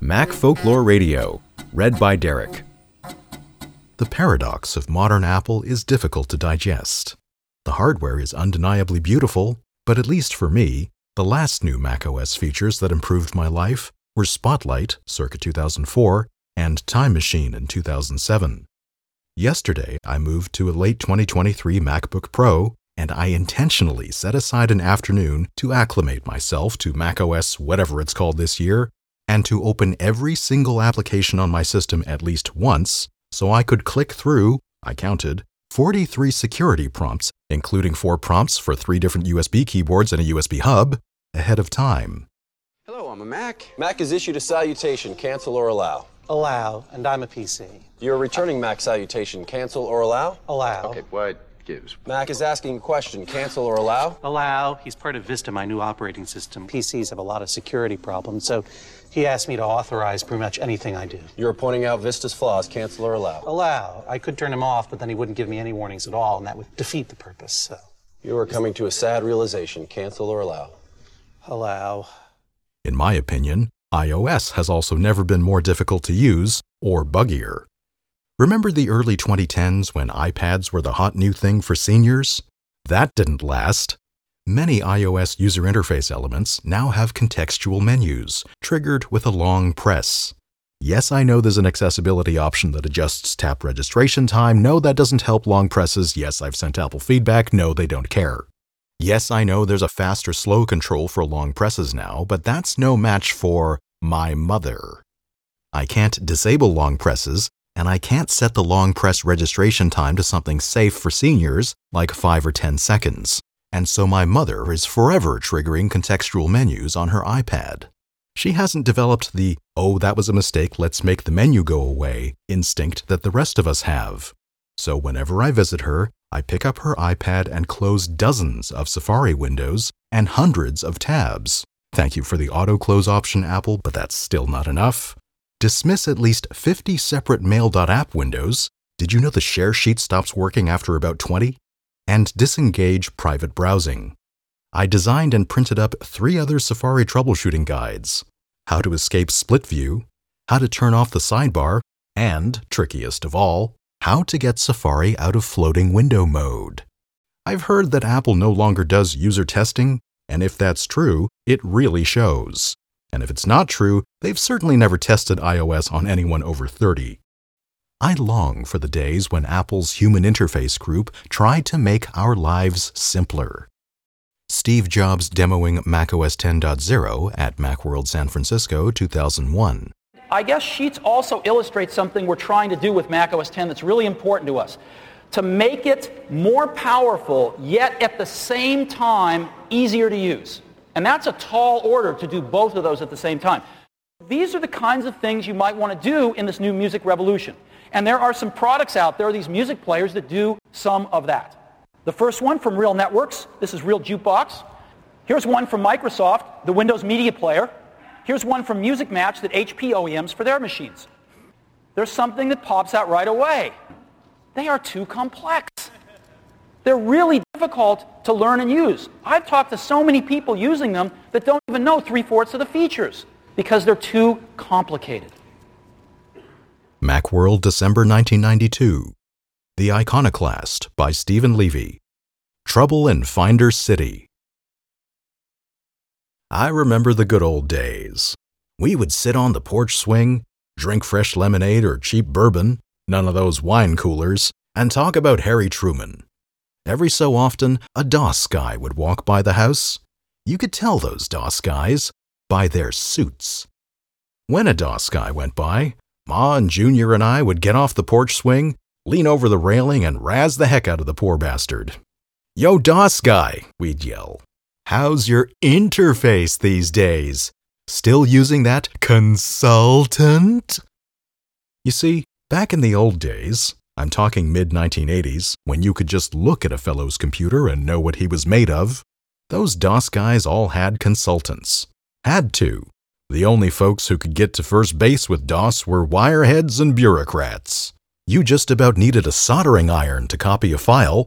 Mac Folklore Radio, read by Derek. The paradox of modern Apple is difficult to digest. The hardware is undeniably beautiful, but at least for me, the last new macOS features that improved my life were Spotlight, circa 2004, and Time Machine in 2007. Yesterday, I moved to a late 2023 MacBook Pro, and I intentionally set aside an afternoon to acclimate myself to macOS, whatever it's called this year, and to open every single application on my system at least once so I could click through, I counted, 43 security prompts, including four prompts for three different USB keyboards and a USB hub, ahead of time. Hello, I'm a Mac. Mac has issued a salutation, cancel or allow. Allow, and I'm a PC. You're returning Mac salutation, cancel or allow? Allow. Okay, what gives? Mac is asking a question, cancel or allow? Allow. He's part of Vista, my new operating system. PCs have a lot of security problems, so he asked me to authorize pretty much anything I do. You're pointing out Vista's flaws, cancel or allow? Allow. I could turn him off, but then he wouldn't give me any warnings at all, and that would defeat the purpose, so. You are coming to a sad realization, cancel or allow? Allow. In my opinion, iOS has also never been more difficult to use or buggier. Remember the early 2010s when iPads were the hot new thing for seniors? That didn't last. Many iOS user interface elements now have contextual menus, triggered with a long press. Yes, I know there's an accessibility option that adjusts tap registration time. No, that doesn't help long presses. Yes, I've sent Apple feedback. No, they don't care. Yes, I know there's a fast or slow control for long presses now, but that's no match for my mother. I can't disable long presses, and I can't set the long press registration time to something safe for seniors, like 5 or 10 seconds. And so my mother is forever triggering contextual menus on her iPad. She hasn't developed the, oh, that was a mistake, let's make the menu go away instinct that the rest of us have. So whenever I visit her, I pick up her iPad and close dozens of Safari windows and hundreds of tabs. Thank you for the auto close option, Apple, but that's still not enough. Dismiss at least 50 separate mail.app windows. Did you know the share sheet stops working after about 20? And disengage private browsing. I designed and printed up three other Safari troubleshooting guides how to escape split view, how to turn off the sidebar, and, trickiest of all, how to get Safari out of floating window mode. I've heard that Apple no longer does user testing, and if that's true, it really shows. And if it's not true, they've certainly never tested iOS on anyone over 30. I long for the days when Apple's Human Interface Group tried to make our lives simpler. Steve Jobs demoing macOS 10.0 at Macworld San Francisco 2001. I guess Sheets also illustrates something we're trying to do with macOS 10 that's really important to us. To make it more powerful, yet at the same time easier to use. And that's a tall order to do both of those at the same time. These are the kinds of things you might want to do in this new music revolution. And there are some products out there, these music players, that do some of that. The first one from Real Networks, this is Real Jukebox. Here's one from Microsoft, the Windows Media Player. Here's one from Music Match that HP OEMs for their machines. There's something that pops out right away. They are too complex. They're really difficult to learn and use. I've talked to so many people using them that don't even know three-fourths of the features because they're too complicated. Macworld, December 1992. The Iconoclast by Steven Levy. Trouble in Finder City. I remember the good old days. We would sit on the porch swing, drink fresh lemonade or cheap bourbon, none of those wine coolers, and talk about Harry Truman. Every so often, a DOS guy would walk by the house. You could tell those DOS guys by their suits. When a DOS guy went by, Ma and Junior and I would get off the porch swing, lean over the railing, and razz the heck out of the poor bastard. Yo, DOS guy, we'd yell. How's your interface these days? Still using that consultant? You see, back in the old days, I'm talking mid 1980s, when you could just look at a fellow's computer and know what he was made of. Those DOS guys all had consultants. Had to. The only folks who could get to first base with DOS were wireheads and bureaucrats. You just about needed a soldering iron to copy a file.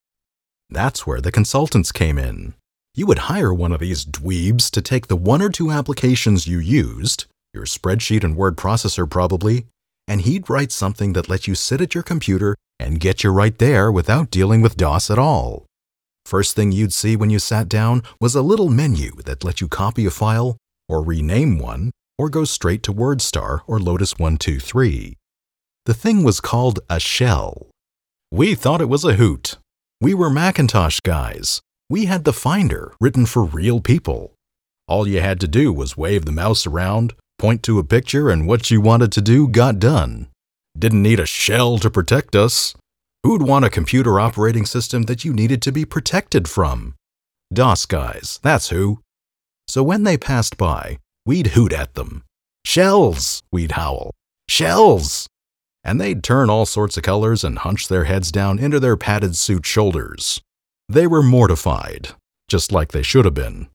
That's where the consultants came in. You would hire one of these dweebs to take the one or two applications you used, your spreadsheet and word processor probably, and he'd write something that let you sit at your computer and get you right there without dealing with DOS at all. First thing you'd see when you sat down was a little menu that let you copy a file, or rename one, or go straight to WordStar or Lotus 123. The thing was called a shell. We thought it was a hoot. We were Macintosh guys. We had the Finder written for real people. All you had to do was wave the mouse around, point to a picture, and what you wanted to do got done. Didn't need a shell to protect us. Who'd want a computer operating system that you needed to be protected from? DOS guys, that's who. So when they passed by, we'd hoot at them. Shells, we'd howl. Shells! And they'd turn all sorts of colors and hunch their heads down into their padded suit shoulders. They were mortified, just like they should have been.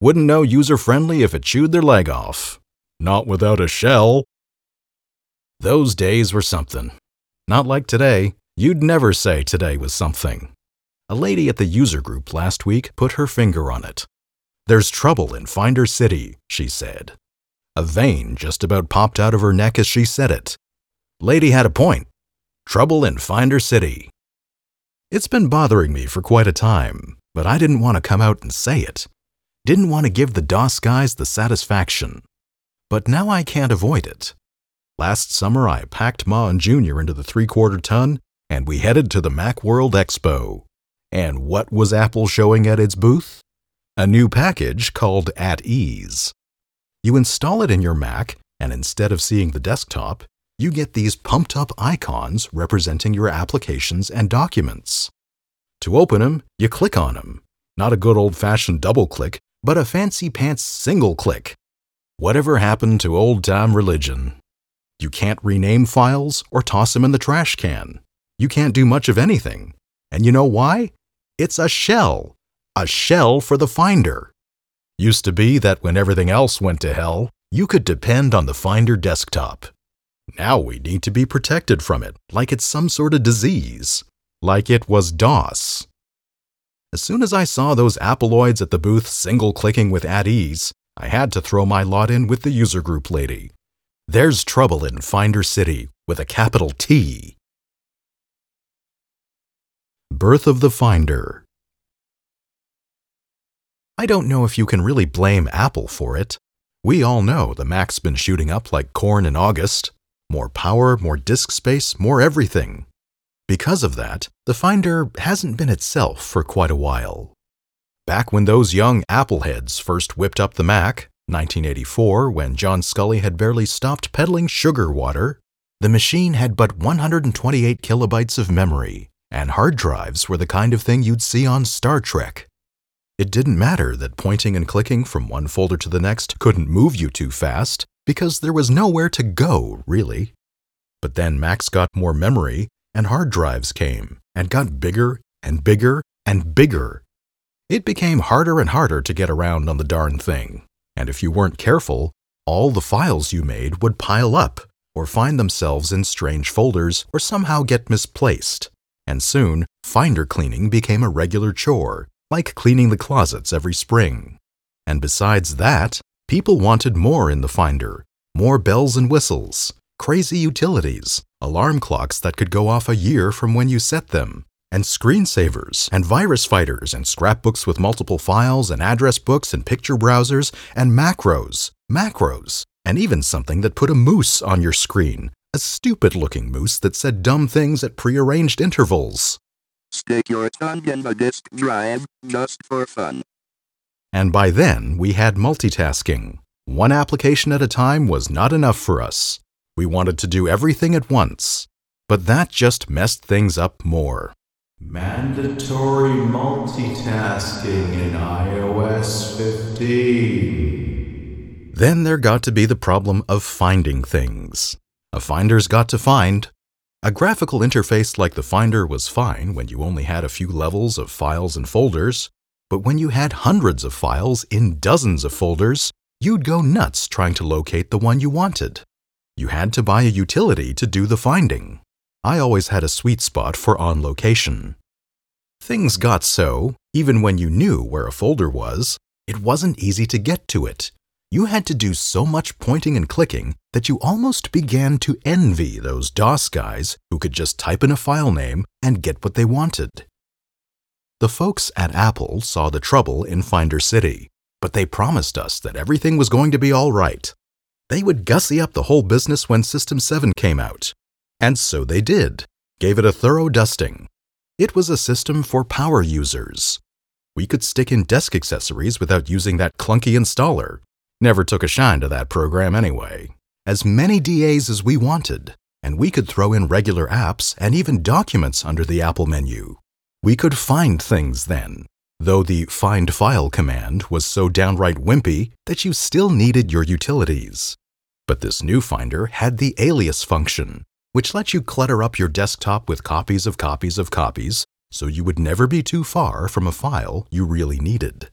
Wouldn't know user friendly if it chewed their leg off. Not without a shell. Those days were something. Not like today. You'd never say today was something. A lady at the user group last week put her finger on it. There's trouble in Finder City, she said. A vein just about popped out of her neck as she said it. Lady had a point. Trouble in Finder City. It's been bothering me for quite a time, but I didn't want to come out and say it. Didn't want to give the DOS guys the satisfaction. But now I can't avoid it. Last summer, I packed Ma and Junior into the three quarter ton, and we headed to the Macworld Expo. And what was Apple showing at its booth? A new package called At Ease. You install it in your Mac, and instead of seeing the desktop, you get these pumped up icons representing your applications and documents. To open them, you click on them. Not a good old fashioned double click, but a fancy pants single click. Whatever happened to old time religion? You can't rename files or toss them in the trash can. You can't do much of anything. And you know why? It's a shell. A shell for the Finder. Used to be that when everything else went to hell, you could depend on the Finder desktop. Now we need to be protected from it, like it's some sort of disease. Like it was DOS. As soon as I saw those Appleoids at the booth single clicking with at ease, I had to throw my lot in with the user group lady. There's trouble in Finder City with a capital T. Birth of the Finder. I don't know if you can really blame Apple for it. We all know the Mac's been shooting up like corn in August. More power, more disk space, more everything. Because of that, the Finder hasn't been itself for quite a while. Back when those young Appleheads first whipped up the Mac, 1984, when John Sculley had barely stopped peddling sugar water, the machine had but 128 kilobytes of memory, and hard drives were the kind of thing you'd see on Star Trek. It didn't matter that pointing and clicking from one folder to the next couldn't move you too fast, because there was nowhere to go, really. But then Macs got more memory, and hard drives came, and got bigger and bigger and bigger. It became harder and harder to get around on the darn thing, and if you weren't careful, all the files you made would pile up, or find themselves in strange folders, or somehow get misplaced. And soon, Finder cleaning became a regular chore, like cleaning the closets every spring. And besides that, people wanted more in the Finder more bells and whistles, crazy utilities, alarm clocks that could go off a year from when you set them, and screensavers, and virus fighters, and scrapbooks with multiple files, and address books, and picture browsers, and macros, macros, and even something that put a moose on your screen, a stupid looking moose that said dumb things at prearranged intervals. Stick your tongue in the disk drive, just for fun. And by then, we had multitasking. One application at a time was not enough for us. We wanted to do everything at once. But that just messed things up more. Mandatory multitasking in iOS 15. Then there got to be the problem of finding things. A finder's got to find. A graphical interface like the Finder was fine when you only had a few levels of files and folders, but when you had hundreds of files in dozens of folders, you'd go nuts trying to locate the one you wanted. You had to buy a utility to do the finding. I always had a sweet spot for on location. Things got so, Even when you knew where a folder was, it wasn't easy to get to it. You had to do so much pointing and clicking that you almost began to envy those DOS guys who could just type in a file name and get what they wanted. The folks at Apple saw the trouble in Finder City, but they promised us that everything was going to be all right. They would gussy up the whole business when System 7 came out. And so they did, gave it a thorough dusting. It was a system for power users. We could stick in desk accessories without using that clunky installer. Never took a shine to that program anyway. As many DAs as we wanted, and we could throw in regular apps and even documents under the Apple menu. We could find things then, though the find file command was so downright wimpy that you still needed your utilities. But this new finder had the alias function, which let you clutter up your desktop with copies of copies of copies so you would never be too far from a file you really needed.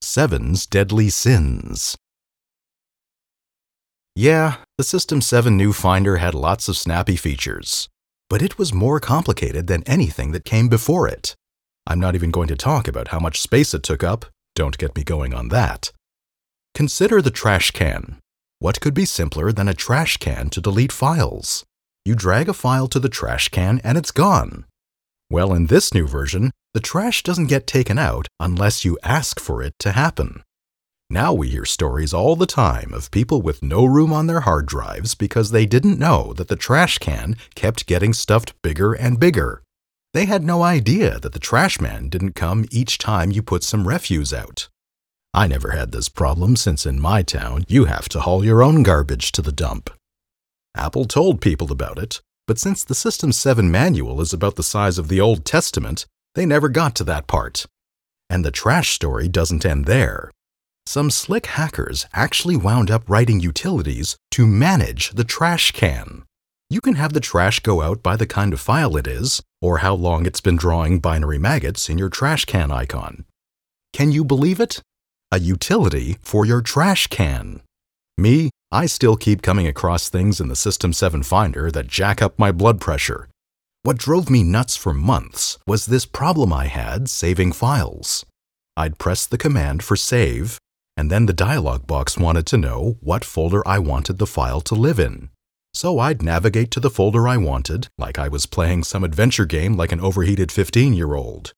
Seven's Deadly Sins Yeah, the System 7 new Finder had lots of snappy features, but it was more complicated than anything that came before it. I'm not even going to talk about how much space it took up, don't get me going on that. Consider the trash can. What could be simpler than a trash can to delete files? You drag a file to the trash can and it's gone. Well, in this new version, the trash doesn't get taken out unless you ask for it to happen. Now we hear stories all the time of people with no room on their hard drives because they didn't know that the trash can kept getting stuffed bigger and bigger. They had no idea that the trash man didn't come each time you put some refuse out. I never had this problem since in my town you have to haul your own garbage to the dump. Apple told people about it, but since the System 7 manual is about the size of the Old Testament, they never got to that part. And the trash story doesn't end there. Some slick hackers actually wound up writing utilities to manage the trash can. You can have the trash go out by the kind of file it is, or how long it's been drawing binary maggots in your trash can icon. Can you believe it? A utility for your trash can. Me, I still keep coming across things in the System 7 Finder that jack up my blood pressure. What drove me nuts for months was this problem I had saving files. I'd press the command for save, and then the dialog box wanted to know what folder I wanted the file to live in. So I'd navigate to the folder I wanted, like I was playing some adventure game like an overheated 15 year old.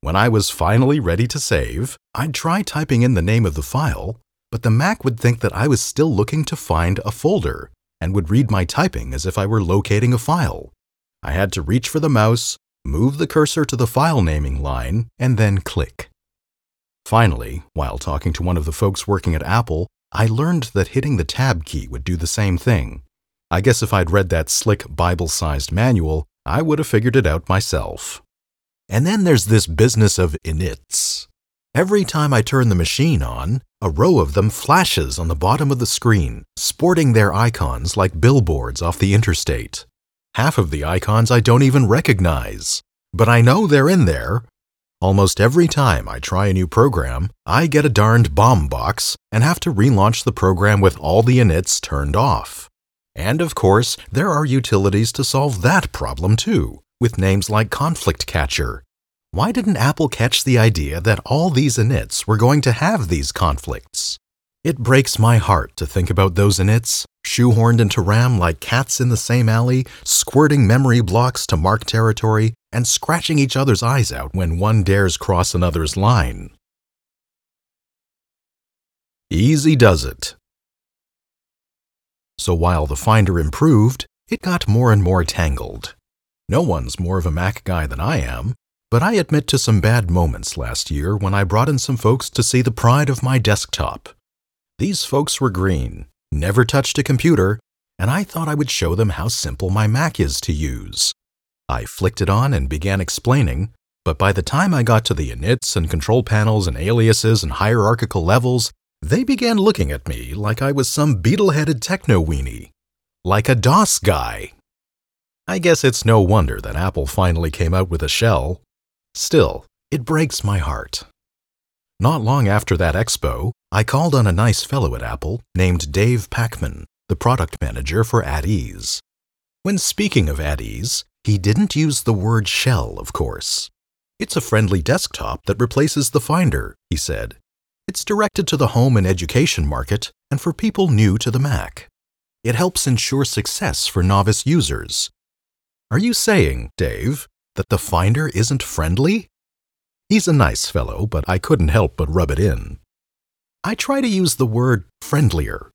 When I was finally ready to save, I'd try typing in the name of the file, but the Mac would think that I was still looking to find a folder and would read my typing as if I were locating a file. I had to reach for the mouse, move the cursor to the file naming line, and then click. Finally, while talking to one of the folks working at Apple, I learned that hitting the tab key would do the same thing. I guess if I'd read that slick Bible sized manual, I would have figured it out myself. And then there's this business of inits. Every time I turn the machine on, a row of them flashes on the bottom of the screen, sporting their icons like billboards off the interstate. Half of the icons I don't even recognize, but I know they're in there. Almost every time I try a new program, I get a darned bomb box and have to relaunch the program with all the inits turned off. And of course, there are utilities to solve that problem too, with names like Conflict Catcher why didn't Apple catch the idea that all these inits were going to have these conflicts? It breaks my heart to think about those inits, shoehorned into RAM like cats in the same alley, squirting memory blocks to mark territory, and scratching each other's eyes out when one dares cross another's line. Easy does it. So while the Finder improved, it got more and more tangled. No one's more of a Mac guy than I am, but I admit to some bad moments last year when I brought in some folks to see the pride of my desktop. These folks were green, never touched a computer, and I thought I would show them how simple my Mac is to use. I flicked it on and began explaining, but by the time I got to the inits and control panels and aliases and hierarchical levels, they began looking at me like I was some beetle headed techno weenie. Like a DOS guy. I guess it's no wonder that Apple finally came out with a shell Still, it breaks my heart. Not long after that expo, I called on a nice fellow at Apple named Dave Pakman, the product manager for At Ease. When speaking of At Ease, He didn't use the word shell, of course. It's a friendly desktop that replaces the Finder, he said. It's directed to the home and education market and for people new to the Mac. It helps ensure success for novice users. Are you saying, Dave, that the Finder isn't friendly? He's a nice fellow, but I couldn't help but rub it in. I try to use the word friendlier.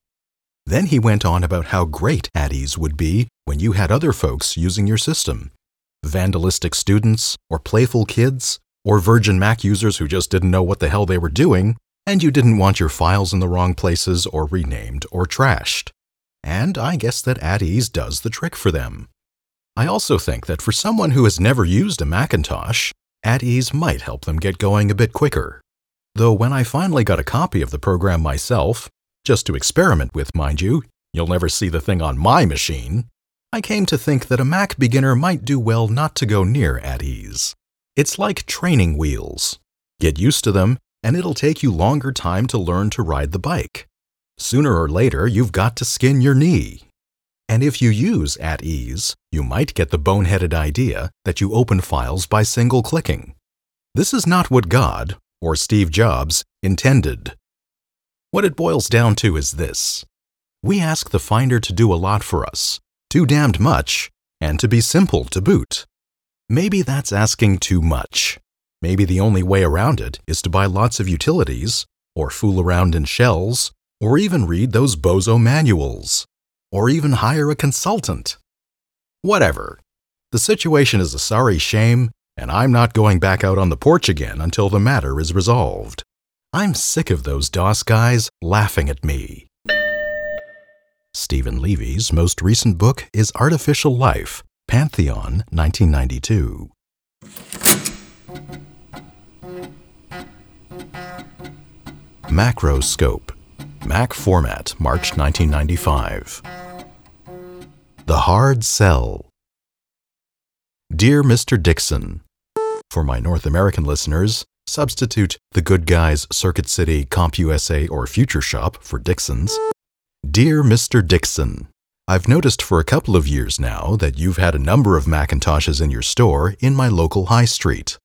Then he went on about how great at ease would be when you had other folks using your system vandalistic students, or playful kids, or Virgin Mac users who just didn't know what the hell they were doing, and you didn't want your files in the wrong places or renamed or trashed. And I guess that at ease does the trick for them. I also think that for someone who has never used a Macintosh, at ease might help them get going a bit quicker. Though when I finally got a copy of the program myself, just to experiment with, mind you, you'll never see the thing on my machine, I came to think that a Mac beginner might do well not to go near at ease. It's like training wheels. Get used to them, and it'll take you longer time to learn to ride the bike. Sooner or later, you've got to skin your knee. And if you use at ease, you might get the boneheaded idea that you open files by single clicking. This is not what God, or Steve Jobs, intended. What it boils down to is this we ask the Finder to do a lot for us, too damned much, and to be simple to boot. Maybe that's asking too much. Maybe the only way around it is to buy lots of utilities, or fool around in shells, or even read those bozo manuals, or even hire a consultant. Whatever. The situation is a sorry shame, and I'm not going back out on the porch again until the matter is resolved. I'm sick of those DOS guys laughing at me. Steven Levy's most recent book is Artificial Life, Pantheon, 1992. Macroscope, Mac Format, March 1995. The Hard Sell. Dear Mr. Dixon, For my North American listeners, substitute the good guys Circuit City, CompUSA, or Future Shop for Dixon's. Dear Mr. Dixon, I've noticed for a couple of years now that you've had a number of Macintoshes in your store in my local high street.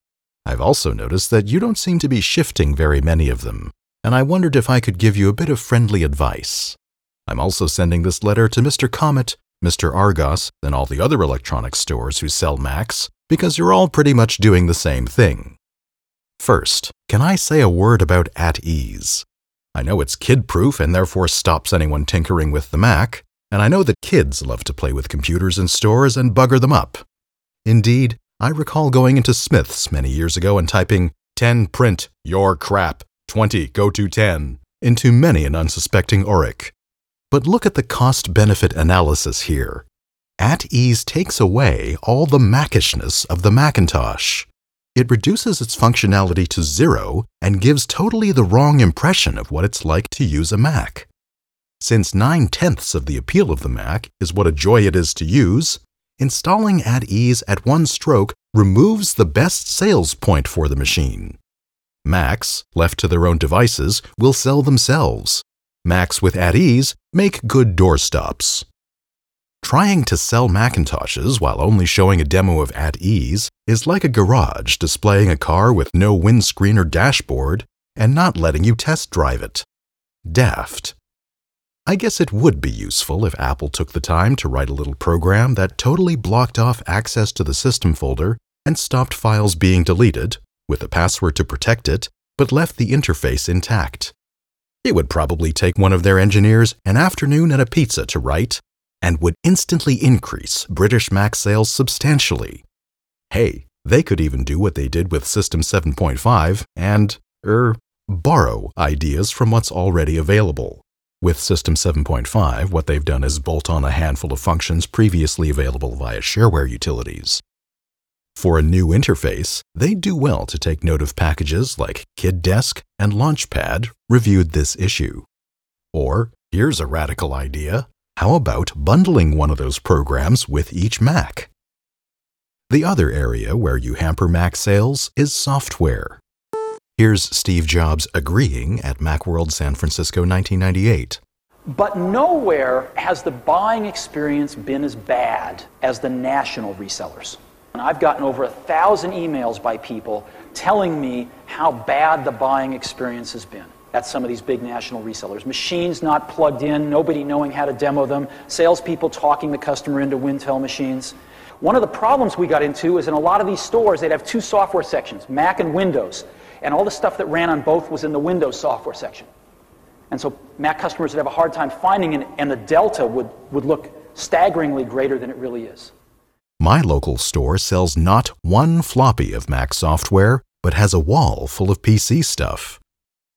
I've also noticed that you don't seem to be shifting very many of them, and I wondered if I could give you a bit of friendly advice. I'm also sending this letter to Mr. Comet, Mr. Argos, and all the other electronics stores who sell Macs, because you're all pretty much doing the same thing. First, can I say a word about at ease? I know it's kid proof and therefore stops anyone tinkering with the Mac, and I know that kids love to play with computers in stores and bugger them up. Indeed, I recall going into Smith's many years ago and typing 10 print your crap, 20 go to 10 into many an unsuspecting Oric. But look at the cost benefit analysis here. At ease takes away all the Macishness of the Macintosh it reduces its functionality to zero and gives totally the wrong impression of what it's like to use a Mac. Since nine tenths of the appeal of the Mac is what a joy it is to use, installing at ease at one stroke removes the best sales point for the machine. Macs, left to their own devices, will sell themselves. Macs with at ease make good doorstops. Trying to sell Macintoshes while only showing a demo of At Ease is like a garage displaying a car with no windscreen or dashboard and not letting you test drive it. Daft. I guess it would be useful if Apple took the time to write a little program that totally blocked off access to the system folder and stopped files being deleted, with a password to protect it, but left the interface intact. It would probably take one of their engineers an afternoon and a pizza to write, and would instantly increase British Mac sales substantially. Hey, they could even do what they did with System 7.5 and, er, borrow ideas from what's already available. With System 7.5, what they've done is bolt on a handful of functions previously available via shareware utilities. For a new interface, they'd do well to take note of packages like KidDesk and Launchpad reviewed this issue. Or, here's a radical idea how about bundling one of those programs with each Mac? The other area where you hamper Mac sales is software. Here's Steve Jobs agreeing at Macworld San Francisco 1998. But nowhere has the buying experience been as bad as the national resellers. I've gotten over a thousand emails by people telling me how bad the buying experience has been at some of these big national resellers. Machines not plugged in, nobody knowing how to demo them, salespeople talking the customer into Wintel machines. One of the problems we got into is in a lot of these stores, they'd have two software sections, Mac and Windows. And all the stuff that ran on both was in the Windows software section. And so Mac customers would have a hard time finding it, and the delta would, would look staggeringly greater than it really is. My local store sells not one floppy of Mac software, but has a wall full of PC stuff.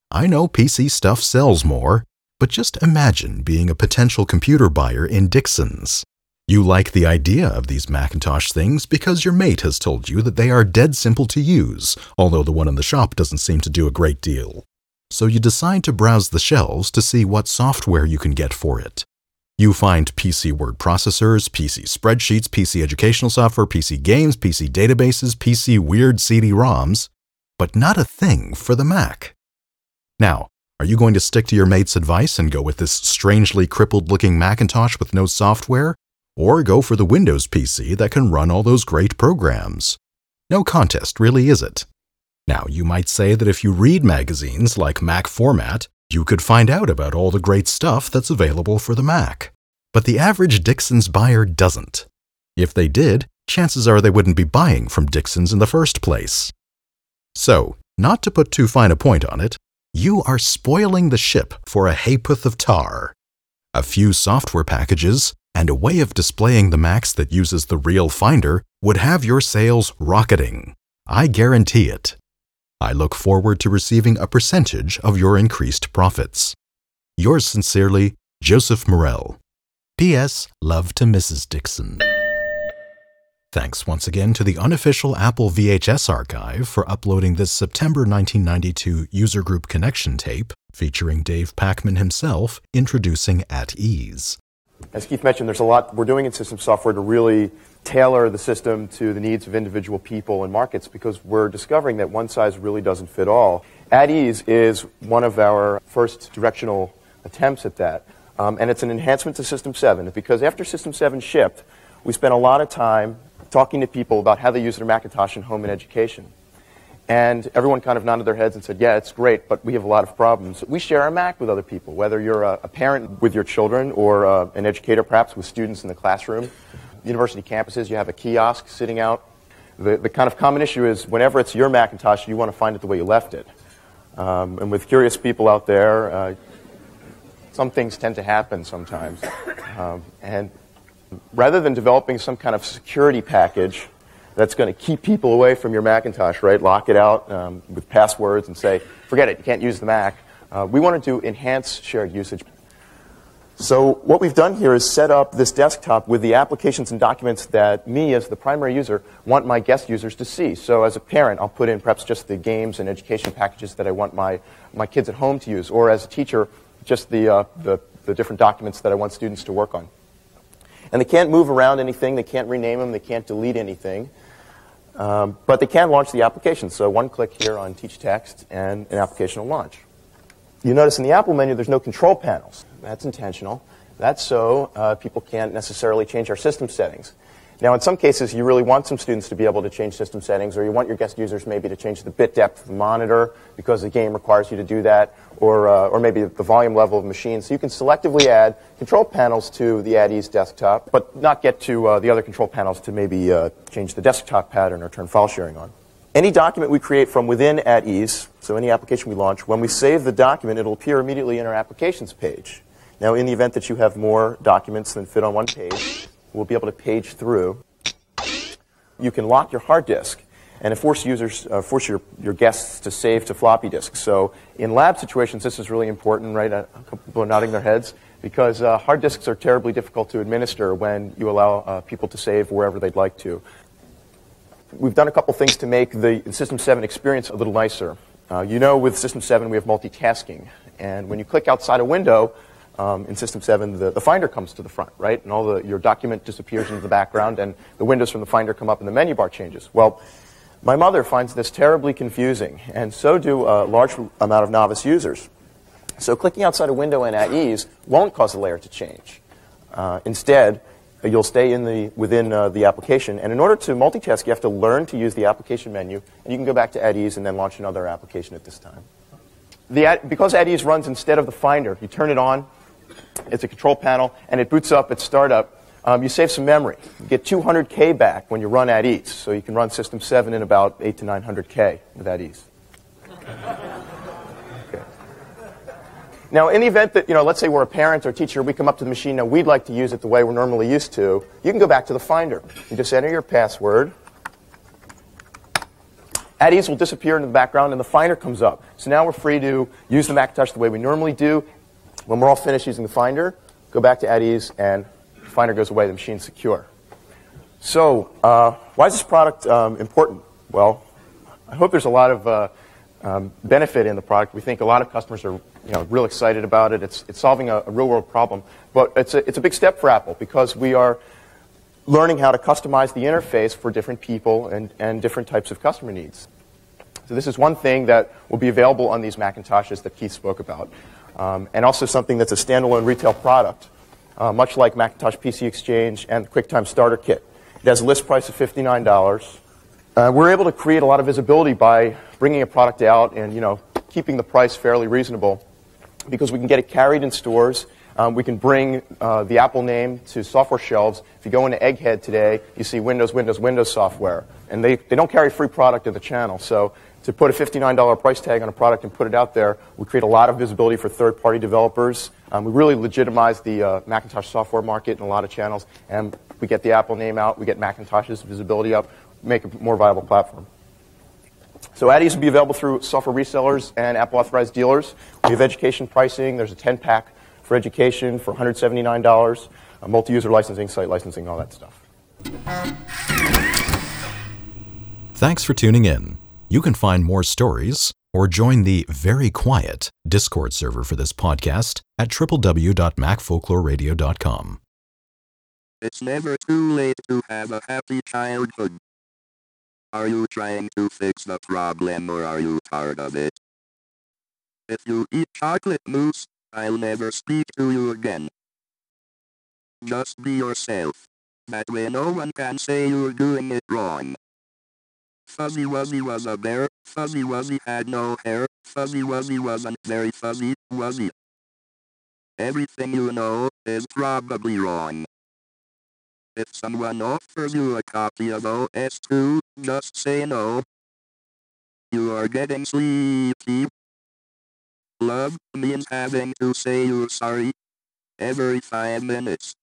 I know PC stuff sells more, but just imagine being a potential computer buyer in Dixon's. You like the idea of these Macintosh things because your mate has told you that they are dead simple to use, although the one in the shop doesn't seem to do a great deal. So you decide to browse the shelves to see what software you can get for it. You find PC word processors, PC spreadsheets, PC educational software, PC games, PC databases, PC weird CD-ROMs, but not a thing for the Mac. Now, are you going to stick to your mate's advice and go with this strangely crippled looking Macintosh with no software? Or go for the Windows PC that can run all those great programs? No contest, really, is it? Now, you might say that if you read magazines like Mac Format, you could find out about all the great stuff that's available for the Mac. But the average Dixon's buyer doesn't. If they did, chances are they wouldn't be buying from Dixon's in the first place. So, not to put too fine a point on it, you are spoiling the ship for a ha'porth of tar. A few software packages and a way of displaying the Macs that uses the real Finder would have your sales rocketing. I guarantee it. I look forward to receiving a percentage of your increased profits. Yours sincerely, Josef Morell. P.S. Love to Mrs. Dixon. Thanks once again to the unofficial Apple VHS archive for uploading this September 1992 user group connection tape featuring Dave Pakman himself introducing At Ease. As Keith mentioned, there's a lot we're doing in system software to really tailor the system to the needs of individual people and markets because we're discovering that one size really doesn't fit all. At Ease is one of our first directional attempts at that. Um, and it's an enhancement to System 7 because after System 7 shipped, we spent a lot of time talking to people about how they use their Macintosh in home and education. And everyone kind of nodded their heads and said, yeah, it's great, but we have a lot of problems. We share a Mac with other people, whether you're a, a parent with your children or uh, an educator perhaps with students in the classroom. University campuses, you have a kiosk sitting out. The, the kind of common issue is whenever it's your Macintosh, you want to find it the way you left it. Um, and with curious people out there, uh, some things tend to happen sometimes. Um, and rather than developing some kind of security package that's going to keep people away from your Macintosh, right? Lock it out um, with passwords and say, forget it, you can't use the Mac. Uh, we wanted to enhance shared usage. So what we've done here is set up this desktop with the applications and documents that me, as the primary user, want my guest users to see. So as a parent, I'll put in perhaps just the games and education packages that I want my, my kids at home to use. Or as a teacher, just the, uh, the, the different documents that I want students to work on. And they can't move around anything, they can't rename them, they can't delete anything. Um, but they can launch the application. So one click here on Teach Text and an application will launch. You notice in the Apple menu there's no control panels. That's intentional. That's so uh, people can't necessarily change our system settings. Now, in some cases, you really want some students to be able to change system settings, or you want your guest users maybe to change the bit depth of the monitor because the game requires you to do that, or, uh, or maybe the volume level of machine. So you can selectively add control panels to the Ease desktop, but not get to uh, the other control panels to maybe uh, change the desktop pattern or turn file sharing on. Any document we create from within At Ease, so any application we launch, when we save the document, it'll appear immediately in our applications page. Now, in the event that you have more documents than fit on one page, we'll be able to page through. You can lock your hard disk and force users, uh, force your, your guests to save to floppy disks. So in lab situations, this is really important, right? A couple people are nodding their heads because uh, hard disks are terribly difficult to administer when you allow uh, people to save wherever they'd like to. We've done a couple things to make the System 7 experience a little nicer. Uh, you know, with System 7, we have multitasking. And when you click outside a window, um, in System 7, the, the Finder comes to the front, right? And all the, your document disappears into the background, and the windows from the Finder come up, and the menu bar changes. Well, my mother finds this terribly confusing, and so do a large amount of novice users. So clicking outside a window and at ease won't cause the layer to change. Uh, instead, you'll stay in the, within uh, the application. And in order to multitask, you have to learn to use the application menu. And you can go back to ease and then launch another application at this time. The, because at ease runs instead of the Finder, you turn it on, it's a control panel, and it boots up at startup. Um, you save some memory. You get 200K back when you run at ease. So you can run System 7 in about 8 to 900K with at ease. Now, in the event that, you know, let's say we're a parent or teacher, we come up to the machine, now we'd like to use it the way we're normally used to, you can go back to the Finder. You just enter your password. At ease will disappear in the background and the Finder comes up. So now we're free to use the Macintosh the way we normally do. When we're all finished using the Finder, go back to at ease and the Finder goes away, the machine's secure. So, uh, why is this product um, important? Well, I hope there's a lot of uh, um, benefit in the product. We think a lot of customers are you know, real excited about it. It's, it's solving a, a real world problem. But it's a, it's a big step for Apple because we are learning how to customize the interface for different people and, and different types of customer needs. So this is one thing that will be available on these Macintoshes that Keith spoke about. Um, and also something that's a standalone retail product, uh, much like Macintosh PC Exchange and QuickTime Starter Kit. It has a list price of $59. Uh, we're able to create a lot of visibility by bringing a product out and you know keeping the price fairly reasonable because we can get it carried in stores. Um, we can bring uh, the Apple name to software shelves. If you go into Egghead today, you see Windows, Windows, Windows software. And they, they don't carry free product in the channel. So to put a $59 price tag on a product and put it out there, we create a lot of visibility for third party developers. Um, we really legitimize the uh, Macintosh software market in a lot of channels. And we get the Apple name out, we get Macintosh's visibility up, make a more viable platform. So AT-ease will be available through software resellers and Apple authorized dealers. We have education pricing. There's a 10 pack for education for $179, multi user licensing, site licensing, all that stuff. Thanks for tuning in. You can find more stories or join the very quiet Discord server for this podcast at www.macfolkloreradio.com. It's never too late to have a happy childhood. Are you trying to fix the problem or are you tired of it? If you eat chocolate mousse, I'll never speak to you again. Just be yourself. That way no one can say you're doing it wrong. Fuzzy Wuzzy was a bear, Fuzzy Wuzzy had no hair, Fuzzy Wuzzy wasn't very fuzzy, he? Everything you know is probably wrong. If someone offers you a copy of OS2, just say no. You are getting sleepy. Love means having to say you're sorry every five minutes.